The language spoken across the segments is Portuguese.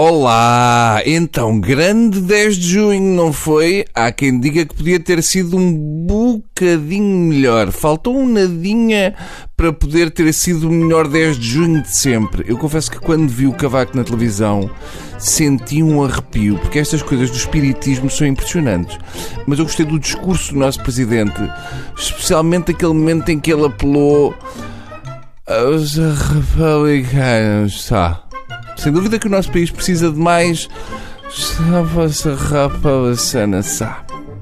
Olá! Então, grande 10 de junho, não foi? Há quem diga que podia ter sido um bocadinho melhor. Faltou um nadinha para poder ter sido o melhor 10 de junho de sempre. Eu confesso que quando vi o Cavaco na televisão senti um arrepio, porque estas coisas do espiritismo são impressionantes. Mas eu gostei do discurso do nosso presidente, especialmente aquele momento em que ele apelou aos republicanos, tá? Sem dúvida que o nosso país precisa de mais.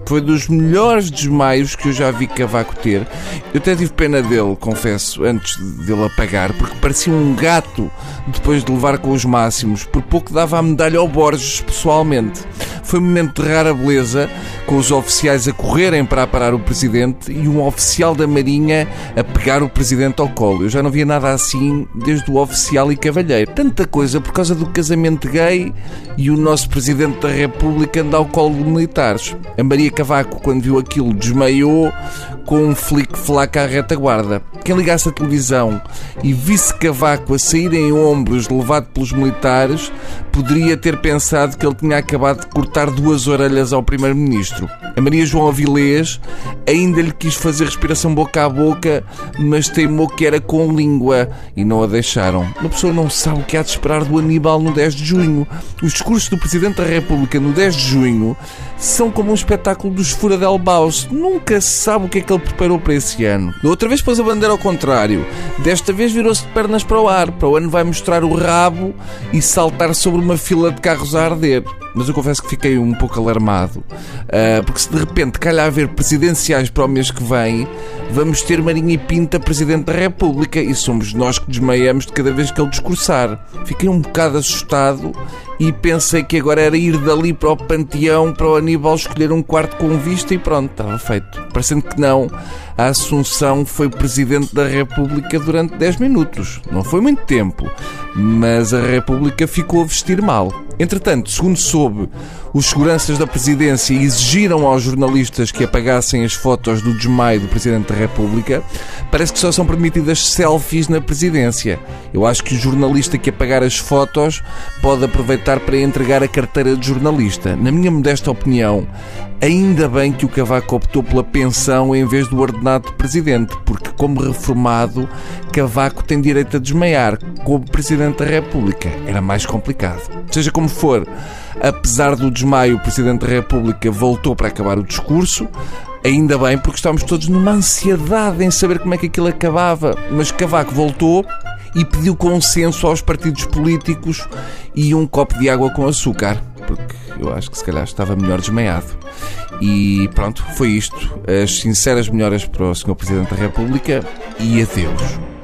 Foi dos melhores desmaios que eu já vi Cavaco ter. Eu até tive pena dele, confesso, antes dele apagar, porque parecia um gato depois de levar com os máximos. Por pouco dava a medalha ao Borges, pessoalmente. Foi um momento de rara beleza, com os oficiais a correrem para parar o presidente e um oficial da Marinha a pegar o presidente ao colo. Eu já não via nada assim desde o oficial e cavalheiro. Tanta coisa por causa do casamento gay e o nosso presidente da República anda ao colo de militares. A Maria Cavaco, quando viu aquilo, desmaiou com um flic-flac à retaguarda. Quem ligasse a televisão e visse Cavaco a sair em ombros levado pelos militares, poderia ter pensado que ele tinha acabado de cortar duas orelhas ao Primeiro-Ministro. A Maria João Avilés ainda lhe quis fazer respiração boca a boca, mas teimou que era com língua e não a deixaram. Uma pessoa não sabe o que há de esperar do Aníbal no 10 de junho. Os discursos do Presidente da República no 10 de junho são como um espetáculo dos Furadel Baus. Nunca se sabe o que é que ele preparou para esse ano. Outra vez pôs a bandeira ao contrário. Desta vez virou-se de pernas para o ar. Para o ano vai mostrar o rabo e saltar sobre uma fila de carros a arder. Mas eu confesso que fiquei um pouco alarmado. Uh, porque se de repente calhar haver presidenciais para o mês que vem, vamos ter Marinha e Pinta Presidente da República e somos nós que desmaiamos de cada vez que ele discursar. Fiquei um bocado assustado e pensei que agora era ir dali para o panteão, para o Aníbal escolher um quarto com vista e pronto, estava feito. Parecendo que não, a Assunção foi Presidente da República durante 10 minutos. Não foi muito tempo, mas a República ficou a vestir mal. Entretanto, segundo soube, os seguranças da presidência exigiram aos jornalistas que apagassem as fotos do desmaio do Presidente da República. Parece que só são permitidas selfies na presidência. Eu acho que o jornalista que apagar as fotos pode aproveitar para entregar a carteira de jornalista. Na minha modesta opinião, ainda bem que o Cavaco optou pela pensão em vez do ordenado de presidente, porque, como reformado, Cavaco tem direito a desmaiar. Como Presidente da República, era mais complicado. Seja como for, apesar do desmaio, o Presidente da República voltou para acabar o discurso. Ainda bem, porque estávamos todos numa ansiedade em saber como é que aquilo acabava. Mas Cavaco voltou e pediu consenso aos partidos políticos e um copo de água com açúcar. Porque eu acho que se calhar estava melhor desmaiado. E pronto, foi isto. As sinceras melhoras para o Sr. Presidente da República e adeus.